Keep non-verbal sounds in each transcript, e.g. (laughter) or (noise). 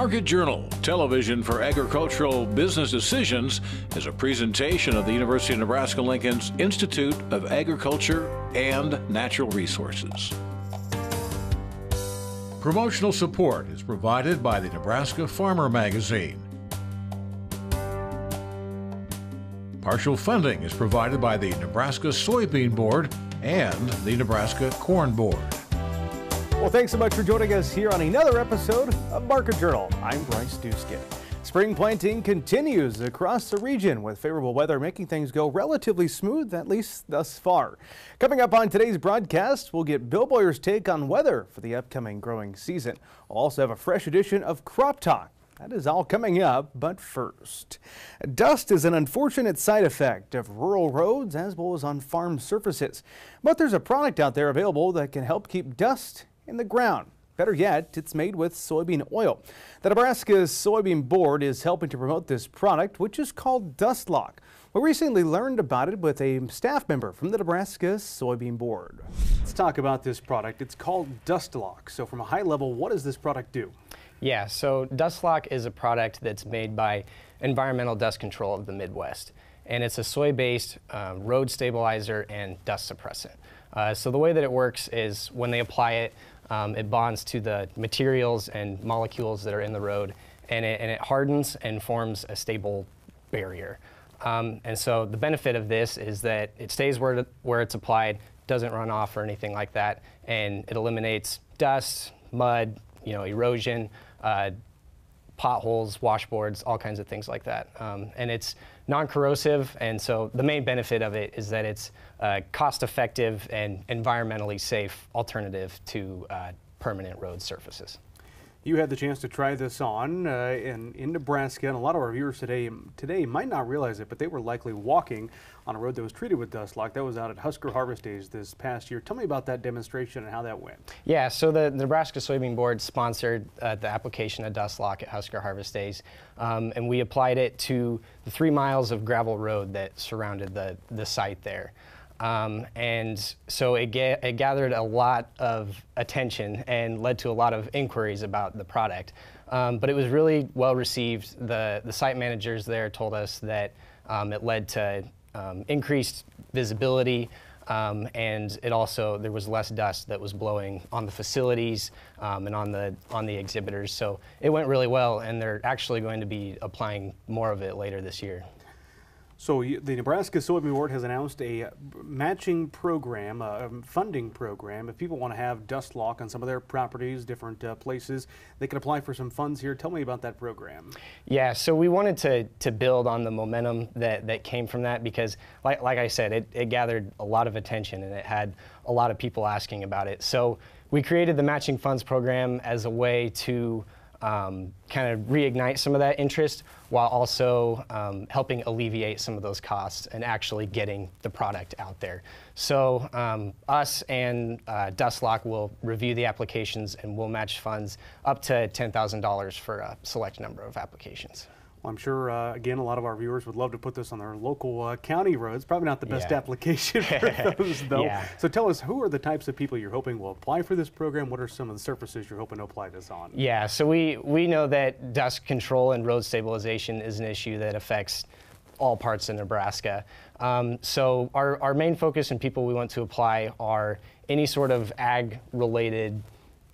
Market Journal, television for agricultural business decisions, is a presentation of the University of Nebraska Lincoln's Institute of Agriculture and Natural Resources. Promotional support is provided by the Nebraska Farmer Magazine. Partial funding is provided by the Nebraska Soybean Board and the Nebraska Corn Board. Well, thanks so much for joining us here on another episode of Market Journal. I'm Bryce Doeschot. Spring planting continues across the region with favorable weather making things go relatively smooth, at least thus far. Coming up on today's broadcast, we'll get Bill Boyer's take on weather for the upcoming growing season. We'll also have a fresh edition of Crop Talk. That is all coming up, but first. Dust is an unfortunate side effect of rural roads as well as on farm surfaces. But there's a product out there available that can help keep dust in the ground. Better yet, it's made with soybean oil. The Nebraska Soybean Board is helping to promote this product, which is called Dust Lock. We recently learned about it with a staff member from the Nebraska Soybean Board. Let's talk about this product. It's called Dust Lock. So, from a high level, what does this product do? Yeah, so Dust Lock is a product that's made by Environmental Dust Control of the Midwest. And it's a soy based uh, road stabilizer and dust suppressant. Uh, so, the way that it works is when they apply it, um, it bonds to the materials and molecules that are in the road, and it, and it hardens and forms a stable barrier. Um, and so the benefit of this is that it stays where, where it's applied, doesn't run off or anything like that, and it eliminates dust, mud, you know, erosion, uh, potholes, washboards, all kinds of things like that. Um, and it's non-corrosive, and so the main benefit of it is that it's a cost-effective and environmentally safe alternative to uh, permanent road surfaces. You had the chance to try this on uh, in, in Nebraska, and a lot of our viewers today today might not realize it, but they were likely walking on a road that was treated with dust lock. That was out at Husker Harvest Days this past year. Tell me about that demonstration and how that went. Yeah, so the, the Nebraska Soybean Board sponsored uh, the application of dust lock at Husker Harvest Days, um, and we applied it to the three miles of gravel road that surrounded the, the site there. Um, and so it, ga it, gathered a lot of attention and led to a lot of inquiries about the product. Um, but it was really well received. The, the site managers there told us that um, it led to um, increased visibility. Um, and it also there was less dust that was blowing on the facilities um, and on the on the exhibitors. So it went really well, and they're actually going to be applying more of it later this year. So the Nebraska Soybean Board has announced a matching program, a funding program. If people want to have dust lock on some of their properties, different uh, places, they can apply for some funds here. Tell me about that program. Yeah, so we wanted to, to build on the momentum that, that came from that because, like, like I said, it, it gathered a lot of attention and it had a lot of people asking about it. So we created the matching funds program as a way to um, kind of reignite some of that interest while also um, helping alleviate some of those costs and actually getting the product out there. So um, us and uh, Dustlock will review the applications and we'll match funds up to $10,000 for a select number of applications. Well, I'm sure, uh, again, a lot of our viewers would love to put this on their local uh, county roads. Probably not the best yeah. application for (laughs) those, though. Yeah. So tell us, who are the types of people you're hoping will apply for this program? What are some of the surfaces you're hoping to apply this on? Yeah, so we, we know that dust control and road stabilization is an issue that affects all parts of Nebraska. Um, so our, our main focus and people we want to apply are any sort of ag-related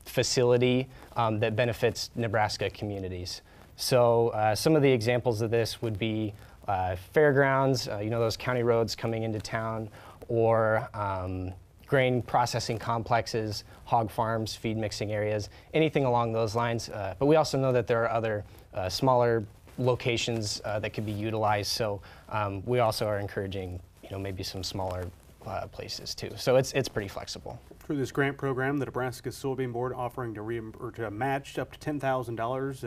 facility um, that benefits Nebraska communities. So uh, some of the examples of this would be uh, fairgrounds, uh, you know, those county roads coming into town, or um, grain processing complexes, hog farms, feed mixing areas, anything along those lines. Uh, but we also know that there are other uh, smaller locations that could be utilized. So um, we also are encouraging, you know, maybe some smaller uh, places too. So it's it's pretty flexible. Through this grant program, the Nebraska Soybean Board offering to, or to match up to ten thousand uh, dollars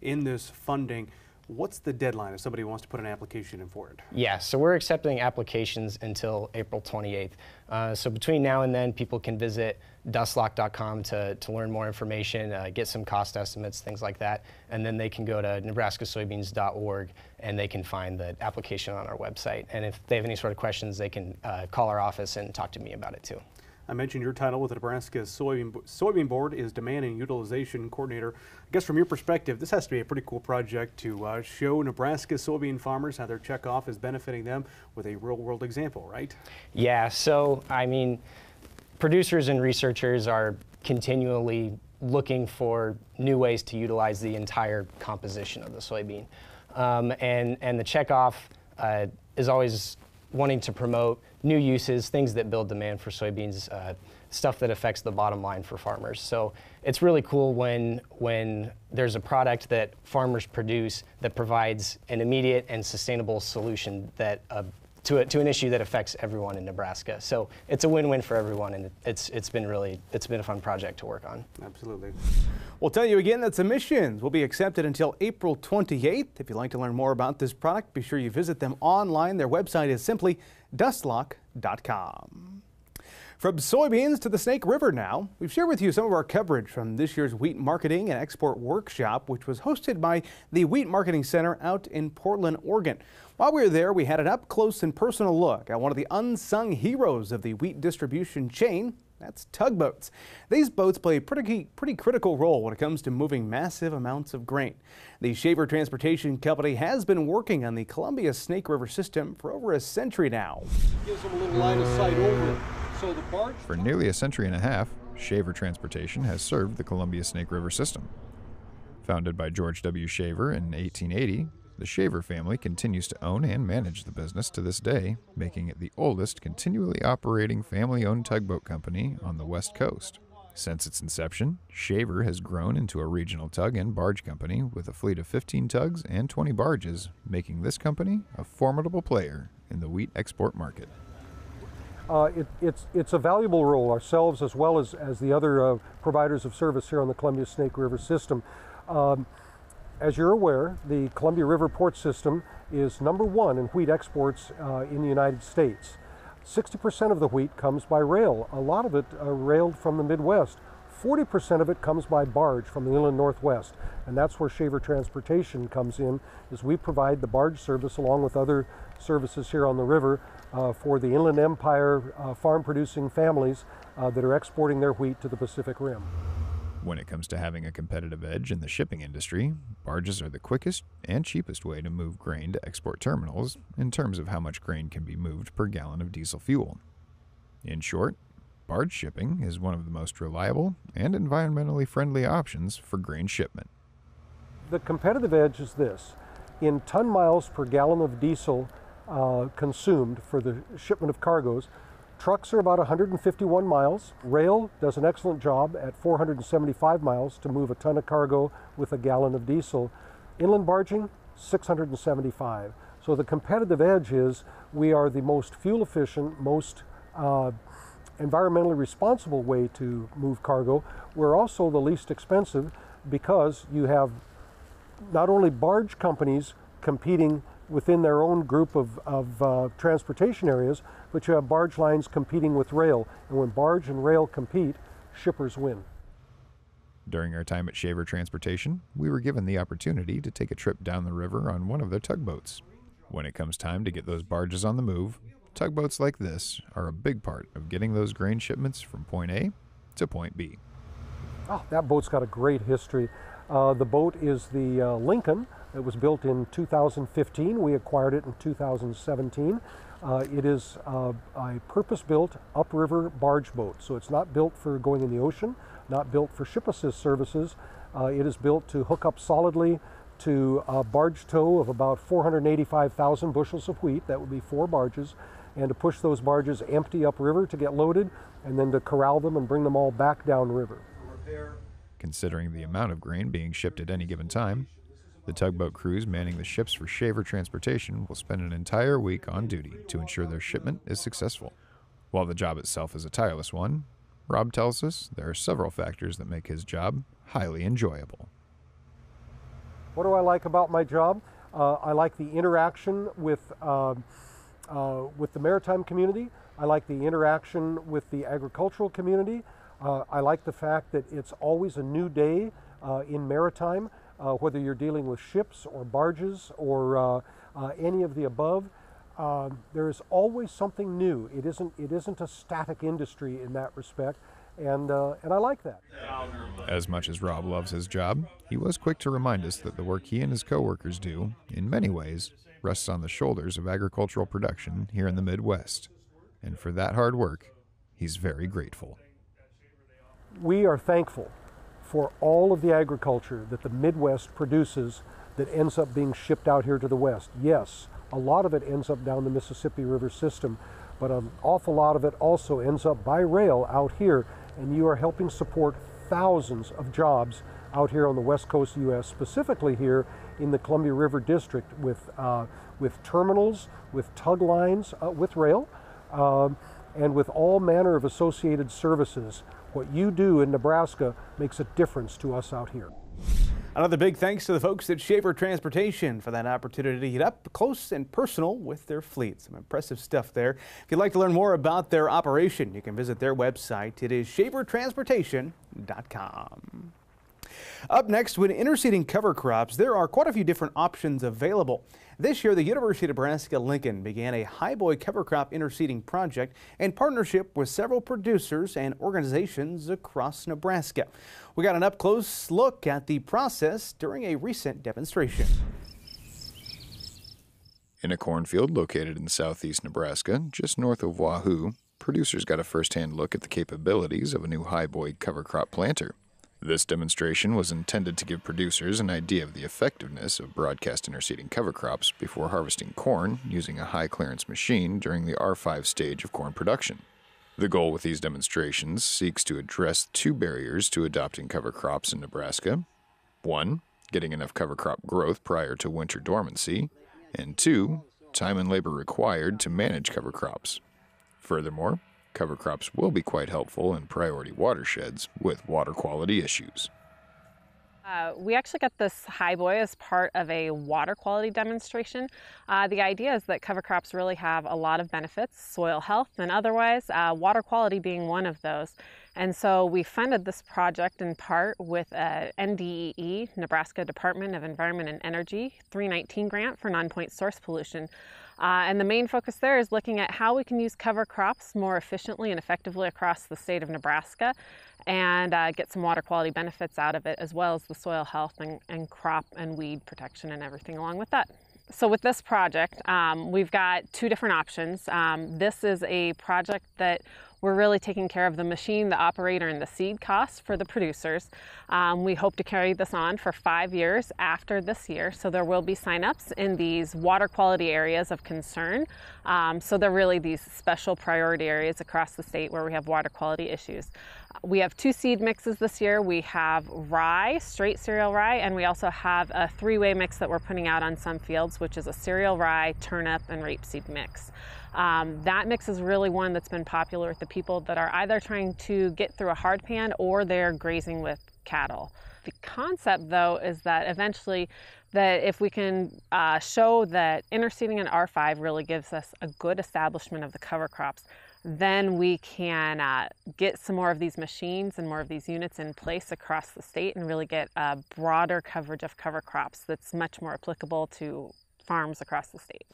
in this funding. What's the deadline if somebody wants to put an application in for it? Yeah, so we're accepting applications until April 28th. Uh, so between now and then, people can visit dustlock.com to, to learn more information, uh, get some cost estimates, things like that. And then they can go to nebraskasoybeans.org and they can find the application on our website. And if they have any sort of questions, they can uh, call our office and talk to me about it too. I mentioned your title with the Nebraska Soybean, Soybean Board is Demand and Utilization Coordinator. I guess from your perspective, this has to be a pretty cool project to uh, show Nebraska soybean farmers how their checkoff is benefiting them with a real world example, right? Yeah, so I mean, producers and researchers are continually looking for new ways to utilize the entire composition of the soybean. Um, and, and the checkoff uh, is always wanting to promote new uses, things that build demand for soybeans, uh, stuff that affects the bottom line for farmers. So it's really cool when, when there's a product that farmers produce that provides an immediate and sustainable solution that uh, to, a, to an issue that affects everyone in Nebraska. So it's a win-win for everyone, and it's it's been really it's been a fun project to work on. Absolutely. We'll tell you again that submissions will be accepted until April 28th. If you'd like to learn more about this product, be sure you visit them online. Their website is simply dustlock.com. From soybeans to the Snake River now, we've shared with you some of our coverage from this year's Wheat Marketing and Export Workshop, which was hosted by the Wheat Marketing Center out in Portland, Oregon. While we were there, we had an up close and personal look at one of the unsung heroes of the wheat distribution chain. That's tugboats. These boats play a pretty, pretty critical role when it comes to moving massive amounts of grain. The Shaver Transportation Company has been working on the Columbia Snake River system for over a century now. Gives them a little line of sight over So the barge for nearly a century and a half, Shaver Transportation has served the Columbia Snake River system. Founded by George W. Shaver in 1880, the Shaver family continues to own and manage the business to this day, making it the oldest continually operating family owned tugboat company on the West Coast. Since its inception, Shaver has grown into a regional tug and barge company with a fleet of 15 tugs and 20 barges, making this company a formidable player in the wheat export market. Uh, it, it's, it's a valuable role, ourselves as well as, as the other uh, providers of service here on the Columbia Snake River system. Um, as you're aware, the Columbia River Port System is number one in wheat exports uh, in the United States. 60% of the wheat comes by rail, a lot of it uh, railed from the Midwest. 40% of it comes by barge from the inland Northwest, and that's where Shaver Transportation comes in, is we provide the barge service along with other services here on the river uh, for the Inland Empire uh, farm producing families uh, that are exporting their wheat to the Pacific Rim. When it comes to having a competitive edge in the shipping industry, barges are the quickest and cheapest way to move grain to export terminals in terms of how much grain can be moved per gallon of diesel fuel. In short, barge shipping is one of the most reliable and environmentally friendly options for grain shipment. The competitive edge is this in ton miles per gallon of diesel uh, consumed for the shipment of cargoes, Trucks are about 151 miles. Rail does an excellent job at 475 miles to move a ton of cargo with a gallon of diesel. Inland barging, 675. So the competitive edge is we are the most fuel efficient, most uh, environmentally responsible way to move cargo. We're also the least expensive because you have not only barge companies competing within their own group of, of uh, transportation areas, but you have barge lines competing with rail. And when barge and rail compete, shippers win. During our time at Shaver Transportation, we were given the opportunity to take a trip down the river on one of their tugboats. When it comes time to get those barges on the move, tugboats like this are a big part of getting those grain shipments from point A to point B. Oh, that boat's got a great history. Uh, the boat is the uh, Lincoln. It was built in 2015. We acquired it in 2017. Uh, it is uh, a purpose-built upriver barge boat, so it's not built for going in the ocean, not built for ship assist services. Uh, it is built to hook up solidly to a barge tow of about 485,000 bushels of wheat. That would be four barges, and to push those barges empty upriver to get loaded, and then to corral them and bring them all back downriver. Considering the amount of grain being shipped at any given time, the tugboat crews manning the ships for Shaver Transportation will spend an entire week on duty to ensure their shipment is successful. While the job itself is a tireless one, Rob tells us there are several factors that make his job highly enjoyable. What do I like about my job? Uh, I like the interaction with, uh, uh, with the maritime community. I like the interaction with the agricultural community. Uh, I like the fact that it's always a new day uh, in maritime uh, whether you're dealing with ships or barges or uh, uh, any of the above. uh, there is always something new. It isn't, it isn't a static industry in that respect, and, uh, and I like that. As much as Rob loves his job, he was quick to remind us that the work he and his coworkers do, in many ways, rests on the shoulders of agricultural production here in the Midwest. And for that hard work, he's very grateful. We are thankful for all of the agriculture that the Midwest produces that ends up being shipped out here to the West. Yes, a lot of it ends up down the Mississippi River system, but an awful lot of it also ends up by rail out here, and you are helping support thousands of jobs out here on the west coast U.S., specifically here in the Columbia River District with, uh, with terminals, with tug lines, uh, with rail, um, and with all manner of associated services. What you do in Nebraska makes a difference to us out here. Another big thanks to the folks at Shaver Transportation for that opportunity to get up close and personal with their fleet. Some impressive stuff there. If you'd like to learn more about their operation, you can visit their website. It is shavertransportation.com. Up next, when interseeding cover crops, there are quite a few different options available. This year, the University of Nebraska-Lincoln began a highboy cover crop interseeding project in partnership with several producers and organizations across Nebraska. We got an up-close look at the process during a recent demonstration. In a cornfield located in southeast Nebraska, just north of Wahoo, producers got a first-hand look at the capabilities of a new highboy cover crop planter. This demonstration was intended to give producers an idea of the effectiveness of broadcast interseeding cover crops before harvesting corn using a high clearance machine during the R5 stage of corn production. The goal with these demonstrations seeks to address two barriers to adopting cover crops in Nebraska. One, getting enough cover crop growth prior to winter dormancy, and two, time and labor required to manage cover crops. Furthermore, Cover crops will be quite helpful in priority watersheds with water quality issues. Uh, we actually got this highboy as part of a water quality demonstration. Uh, the idea is that cover crops really have a lot of benefits, soil health and otherwise, uh, water quality being one of those. And so we funded this project in part with a NDEE, Nebraska Department of Environment and Energy 319 grant for non-point source pollution. Uh, and the main focus there is looking at how we can use cover crops more efficiently and effectively across the state of Nebraska and uh, get some water quality benefits out of it as well as the soil health and, and crop and weed protection and everything along with that. So with this project, um, we've got two different options. Um, this is a project that we're really taking care of the machine, the operator, and the seed costs for the producers. Um, we hope to carry this on for five years after this year, so there will be signups in these water quality areas of concern. Um, so they're really these special priority areas across the state where we have water quality issues. We have two seed mixes this year. We have rye, straight cereal rye, and we also have a three-way mix that we're putting out on some fields, which is a cereal rye, turnip, and rapeseed mix. Um, that mix is really one that's been popular with the people that are either trying to get through a hard pan or they're grazing with cattle. The concept, though, is that eventually that if we can uh, show that interseeding in R5 really gives us a good establishment of the cover crops, then we can uh, get some more of these machines and more of these units in place across the state and really get a broader coverage of cover crops that's much more applicable to farms across the state.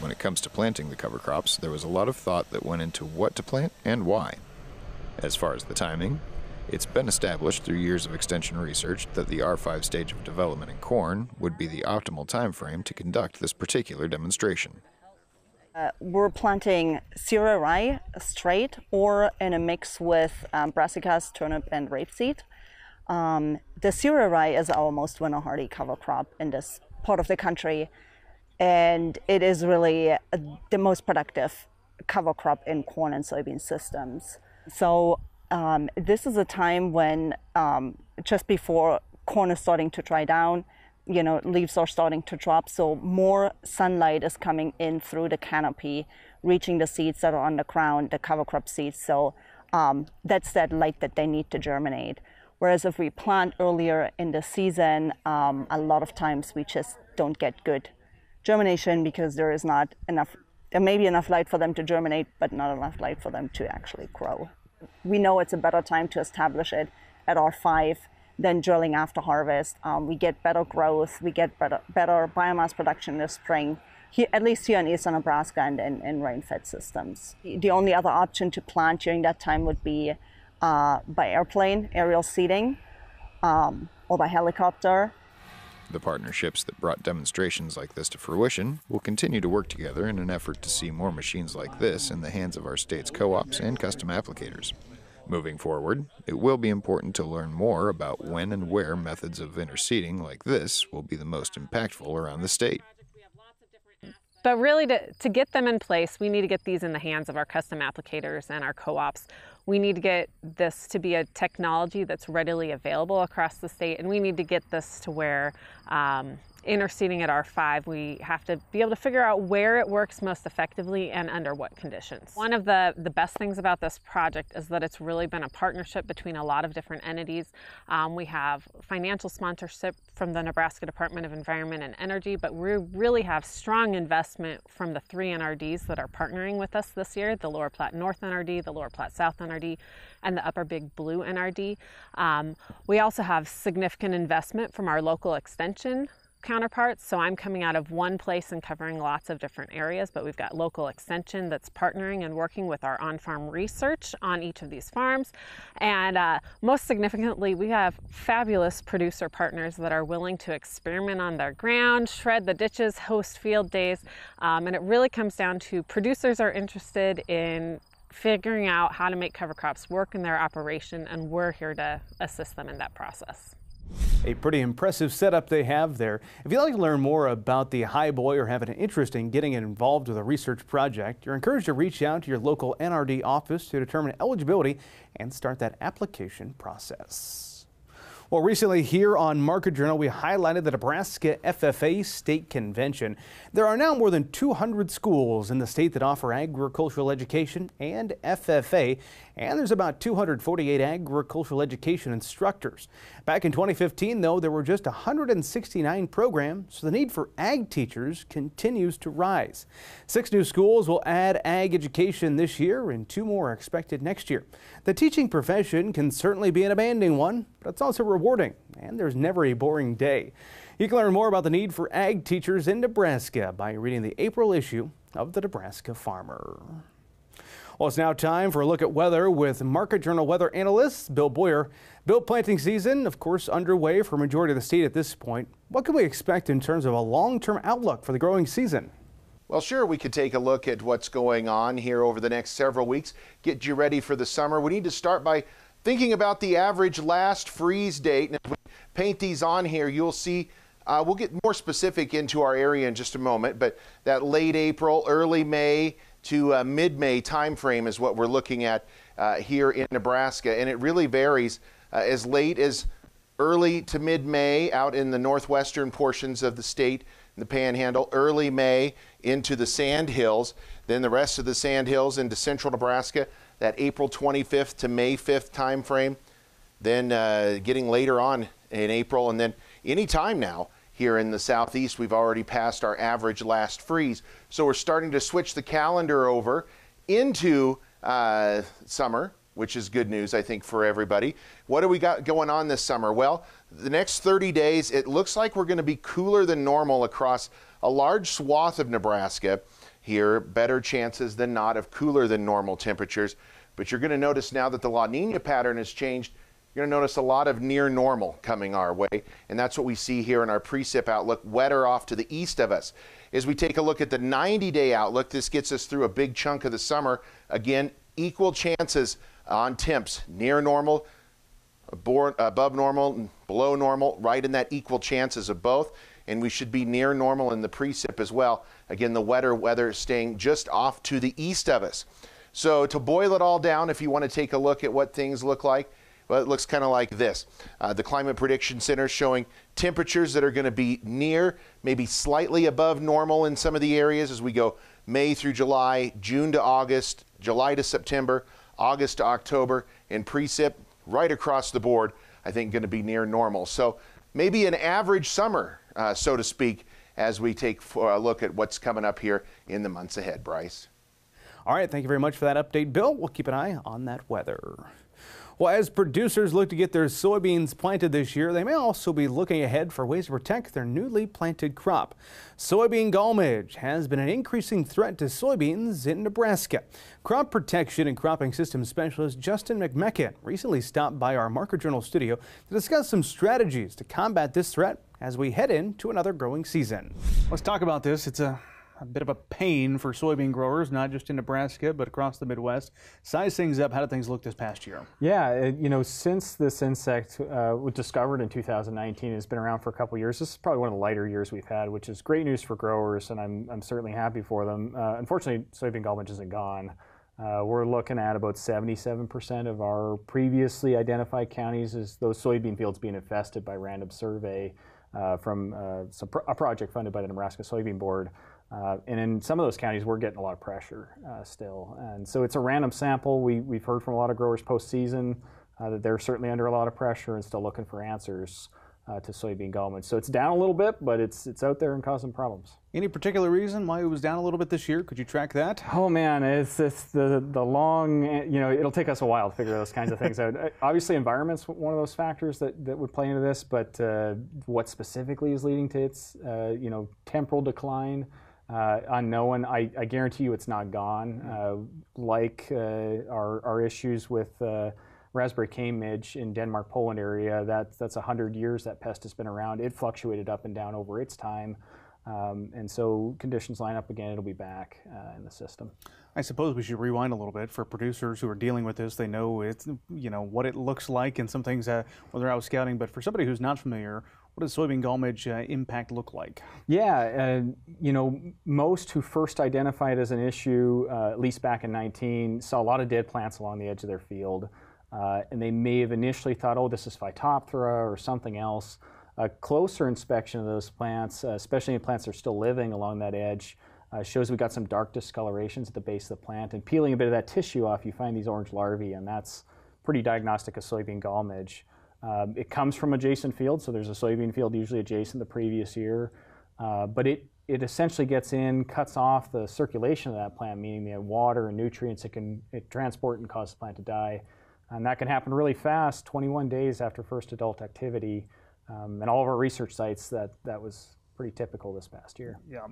When it comes to planting the cover crops, there was a lot of thought that went into what to plant and why. As far as the timing, it's been established through years of extension research that the R5 stage of development in corn would be the optimal time frame to conduct this particular demonstration. Uh, we're planting cereal rye straight or in a mix with um, brassicas, turnip, and rapeseed. Um, the cereal rye is our most winter hardy cover crop in this part of the country and it is really uh, the most productive cover crop in corn and soybean systems. So um, this is a time when um, just before corn is starting to dry down, you know, leaves are starting to drop, so more sunlight is coming in through the canopy, reaching the seeds that are on the ground, the cover crop seeds. So um, that's that light that they need to germinate. Whereas if we plant earlier in the season, um, a lot of times we just don't get good germination because there is not enough, there may be enough light for them to germinate, but not enough light for them to actually grow. We know it's a better time to establish it at R5 than drilling after harvest. Um, we get better growth, we get better, better biomass production the spring. here, at least here in eastern Nebraska and in, in rain-fed systems. The only other option to plant during that time would be uh, by airplane, aerial seeding, um, or by helicopter. The partnerships that brought demonstrations like this to fruition will continue to work together in an effort to see more machines like this in the hands of our state's co ops and custom applicators. Moving forward, it will be important to learn more about when and where methods of interseeding like this will be the most impactful around the state. But really, to, to get them in place, we need to get these in the hands of our custom applicators and our co ops. We need to get this to be a technology that's readily available across the state, and we need to get this to where um, interseeding at R5, we have to be able to figure out where it works most effectively and under what conditions. One of the, the best things about this project is that it's really been a partnership between a lot of different entities. Um, we have financial sponsorship from the Nebraska Department of Environment and Energy, but we really have strong investment from the three NRDs that are partnering with us this year, the Lower Platte North NRD, the Lower Platte South NRD, and the Upper Big Blue NRD. Um, we also have significant investment from our local extension counterparts. So I'm coming out of one place and covering lots of different areas, but we've got local extension that's partnering and working with our on farm research on each of these farms. And uh, most significantly, we have fabulous producer partners that are willing to experiment on their ground, shred the ditches, host field days. Um, and it really comes down to producers are interested in figuring out how to make cover crops work in their operation, and we're here to assist them in that process. A pretty impressive setup they have there. If you'd like to learn more about the Highboy or have an interest in getting involved with a research project, you're encouraged to reach out to your local NRD office to determine eligibility and start that application process. Well, recently here on Market Journal, we highlighted the Nebraska FFA State Convention. There are now more than 200 schools in the state that offer agricultural education and FFA, and there's about 248 agricultural education instructors. Back in 2015, though, there were just 169 programs, so the need for ag teachers continues to rise. Six new schools will add ag education this year, and two more are expected next year. The teaching profession can certainly be an demanding one, but it's also and there's never a boring day. You can learn more about the need for ag teachers in Nebraska by reading the April issue of the Nebraska Farmer. Well, it's now time for a look at weather with Market Journal weather analyst Bill Boyer. Bill, planting season, of course, underway for majority of the state at this point. What can we expect in terms of a long-term outlook for the growing season? Well, sure, we could take a look at what's going on here over the next several weeks, get you ready for the summer. We need to start by thinking about the average last freeze date. And if we paint these on here, you'll see uh, we'll get more specific into our area in just a moment, but that late April, early May to uh, mid-May timeframe is what we're looking at uh, here in Nebraska, and it really varies uh, as late as early to mid-May out in the northwestern portions of the state the Panhandle, early May into the Sand Hills, then the rest of the Sand Hills into central Nebraska, that April 25th to May 5th time frame, then uh, getting later on in April, and then any time now here in the southeast, we've already passed our average last freeze. So we're starting to switch the calendar over into uh, summer, which is good news, I think, for everybody. What do we got going on this summer? Well, the next 30 days, it looks like we're going to be cooler than normal across a large swath of Nebraska here. Better chances than not of cooler than normal temperatures. But you're going to notice now that the La Nina pattern has changed. You're going to notice a lot of near normal coming our way, and that's what we see here in our precip outlook, wetter off to the east of us. As we take a look at the 90 day outlook, this gets us through a big chunk of the summer. Again, equal chances on temps, near normal, above normal, below normal, right in that equal chances of both. And we should be near normal in the precip as well. Again, the wetter weather staying just off to the east of us. So to boil it all down, if you want to take a look at what things look like, well, it looks kind of like this. Uh, the Climate Prediction Center showing temperatures that are going to be near, maybe slightly above normal in some of the areas as we go May through July, June to August, July to September, August to October, and precip right across the board, I think going to be near normal. So maybe an average summer, uh, so to speak, as we take a look at what's coming up here in the months ahead, Bryce. All right, thank you very much for that update, Bill. We'll keep an eye on that weather. Well, as producers look to get their soybeans planted this year, they may also be looking ahead for ways to protect their newly planted crop. Soybean gall midge has been an increasing threat to soybeans in Nebraska. Crop protection and cropping systems specialist Justin McMechan recently stopped by our Market Journal studio to discuss some strategies to combat this threat as we head into another growing season. Let's talk about this. It's a a bit of a pain for soybean growers, not just in Nebraska, but across the Midwest. Size things up. How did things look this past year? Yeah, it, you know, since this insect uh, was discovered in 2019, it's been around for a couple years. This is probably one of the lighter years we've had, which is great news for growers, and I'm, I'm certainly happy for them. Uh, unfortunately, soybean gall midge isn't gone. Uh, we're looking at about 77% of our previously identified counties as those soybean fields being infested by random survey uh, from uh, a project funded by the Nebraska Soybean Board. Uh, and in some of those counties, we're getting a lot of pressure uh, still. And so it's a random sample. We, we've heard from a lot of growers postseason uh, that they're certainly under a lot of pressure and still looking for answers uh, to soybean gall midge. So it's down a little bit, but it's it's out there and causing problems. Any particular reason why it was down a little bit this year? Could you track that? Oh man, it's, it's the the long. You know, it'll take us a while to figure those kinds of things out. (laughs) Uh, obviously, environment's one of those factors that, that would play into this, but uh, what specifically is leading to its uh, you know temporal decline? uh, unknown. I, I, guarantee you it's not gone. Uh, like uh, our, our issues with uh, raspberry cane midge in Denmark, Poland area, that, that's 100 years that pest has been around. It fluctuated up and down over its time. Um, and so conditions line up again, it'll be back uh, in the system. I suppose we should rewind a little bit for producers who are dealing with this. They know it's you know what it looks like and some things uh, when they're out scouting. But for somebody who's not familiar, what does soybean gall midge uh, impact look like? Yeah, uh, you know, most who first identified as an issue, uh, at least back in 19, saw a lot of dead plants along the edge of their field. Uh, and they may have initially thought, oh, this is Phytophthora or something else. A closer inspection of those plants, uh, especially in plants that are still living along that edge, uh, shows we've got some dark discolorations at the base of the plant. And peeling a bit of that tissue off, you find these orange larvae, and that's pretty diagnostic of soybean gall midge. Um, it comes from adjacent fields, so there's a soybean field usually adjacent the previous year, uh, but it, it essentially gets in, cuts off the circulation of that plant, meaning the water and nutrients it can it transport and cause the plant to die. And that can happen really fast, 21 days after first adult activity. Um, and all of our research sites, that, that was pretty typical this past year. Yeah.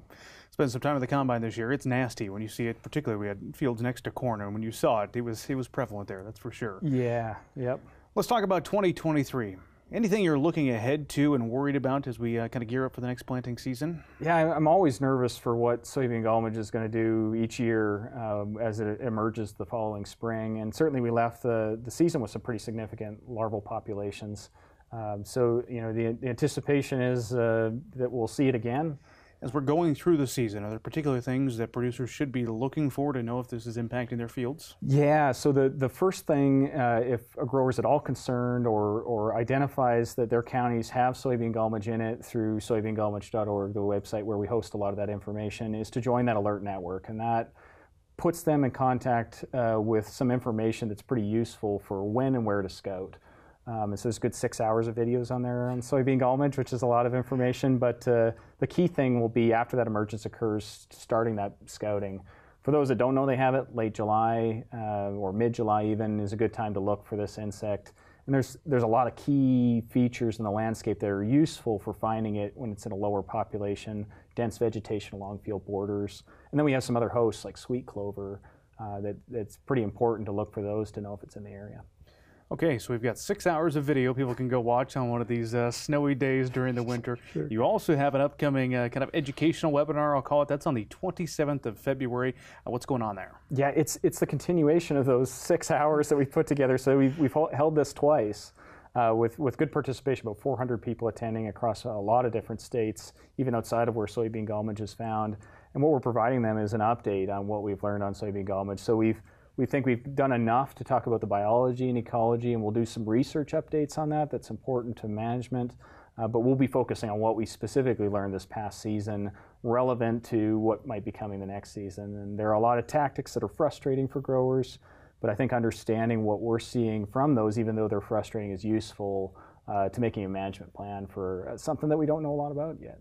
Spent some time at the combine this year. It's nasty when you see it, particularly we had fields next to corn, and when you saw it, it was, it was prevalent there, that's for sure. Yeah, yep. Let's talk about 2023. Anything you're looking ahead to and worried about as we uh, kind of gear up for the next planting season? Yeah, I'm always nervous for what soybean gall midge is going to do each year um, as it emerges the following spring. And certainly we left the, the season with some pretty significant larval populations. Um, so, you know, the, the anticipation is uh, that we'll see it again as we're going through the season? Are there particular things that producers should be looking for to know if this is impacting their fields? Yeah, so the, the first thing, uh, if a grower is at all concerned or, or identifies that their counties have soybean gall midge in it through soybeangallmidge.org, the website where we host a lot of that information, is to join that alert network. And that puts them in contact uh, with some information that's pretty useful for when and where to scout. Um, so there's good six hours of videos on there on soybean gall midge, which is a lot of information. But uh, the key thing will be after that emergence occurs, starting that scouting. For those that don't know they have it, late July uh, or mid-July even is a good time to look for this insect. And there's there's a lot of key features in the landscape that are useful for finding it when it's in a lower population, dense vegetation along field borders. And then we have some other hosts like sweet clover uh, that, that's pretty important to look for those to know if it's in the area. Okay, so we've got six hours of video people can go watch on one of these uh, snowy days during the (laughs) winter. Sure. You also have an upcoming uh, kind of educational webinar, I'll call it. That's on the 27th of February. Uh, what's going on there? Yeah, it's it's the continuation of those six hours that we've put together. So we've, we've held this twice. Uh, with, with good participation, about 400 people attending across a lot of different states, even outside of where soybean gall midge is found. And what we're providing them is an update on what we've learned on soybean gall midge. So we've we think we've done enough to talk about the biology and ecology, and we'll do some research updates on that that's important to management. Uh, but we'll be focusing on what we specifically learned this past season, relevant to what might be coming the next season. And there are a lot of tactics that are frustrating for growers, but I think understanding what we're seeing from those, even though they're frustrating, is useful uh, to making a management plan for uh, something that we don't know a lot about yet.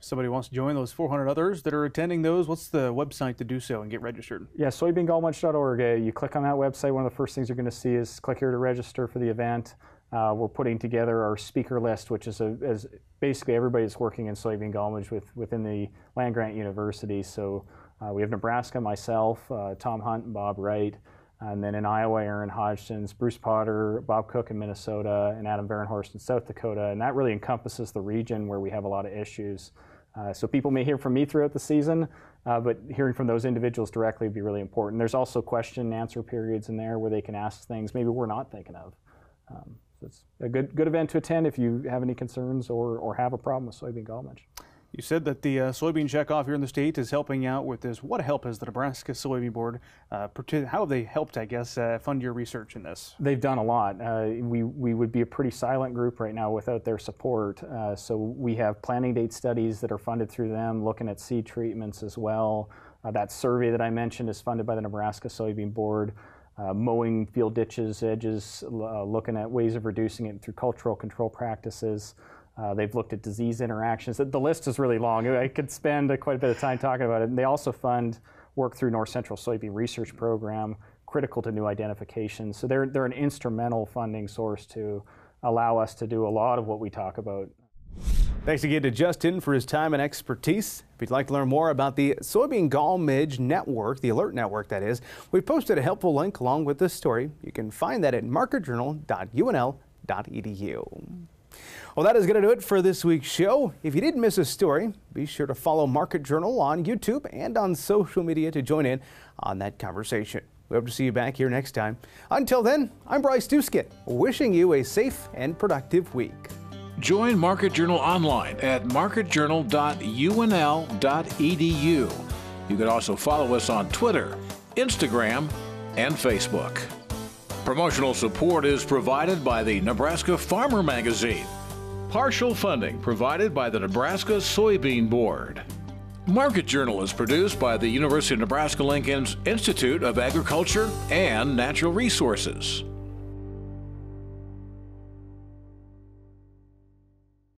Somebody wants to join those 400 others that are attending those, what's the website to do so and get registered? Yeah, soybeangallmidge.org. Uh, you click on that website. One of the first things you're going to see is click here to register for the event. Uh, we're putting together our speaker list, which is, a, basically everybody that's working in soybean gall midge with, within the land grant university. So uh, we have Nebraska, myself, uh, Tom Hunt, and Bob Wright. And then in Iowa, Erin Hodgson, Bruce Potter, Bob Koch in Minnesota, and Adam Varenhorst in South Dakota. And that really encompasses the region where we have a lot of issues. Uh, so people may hear from me throughout the season, uh, but hearing from those individuals directly would be really important. There's also question and answer periods in there where they can ask things maybe we're not thinking of. Um, so it's a good good event to attend if you have any concerns or, or have a problem with soybean gall midge. You said that the uh, soybean checkoff here in the state is helping out with this. What help has the Nebraska Soybean Board? Uh, how have they helped, I guess, uh, fund your research in this? They've done a lot. Uh, we we would be a pretty silent group right now without their support. Uh, so we have planting date studies that are funded through them, looking at seed treatments as well. Uh, that survey that I mentioned is funded by the Nebraska Soybean Board. mowing field ditches, edges, looking at ways of reducing it through cultural control practices. Uh, they've looked at disease interactions. The list is really long. I could spend uh, quite a bit of time talking about it. And they also fund work through North Central Soybean Research Program, critical to new identification. So they're, they're an instrumental funding source to allow us to do a lot of what we talk about. Thanks again to Justin for his time and expertise. If you'd like to learn more about the Soybean Gall Midge Network, the alert network that is, we've posted a helpful link along with this story. You can find that at marketjournal.unl.edu. Well, that is going to do it for this week's show. If you didn't miss a story, be sure to follow Market Journal on YouTube and on social media to join in on that conversation. We hope to see you back here next time. Until then, I'm Bryce Doeschot, wishing you a safe and productive week. Join Market Journal online at marketjournal.unl.edu. You can also follow us on Twitter, Instagram, and Facebook. Promotional support is provided by the Nebraska Farmer Magazine. Partial funding provided by the Nebraska Soybean Board. Market Journal is produced by the University of Nebraska Lincoln's Institute of Agriculture and Natural Resources.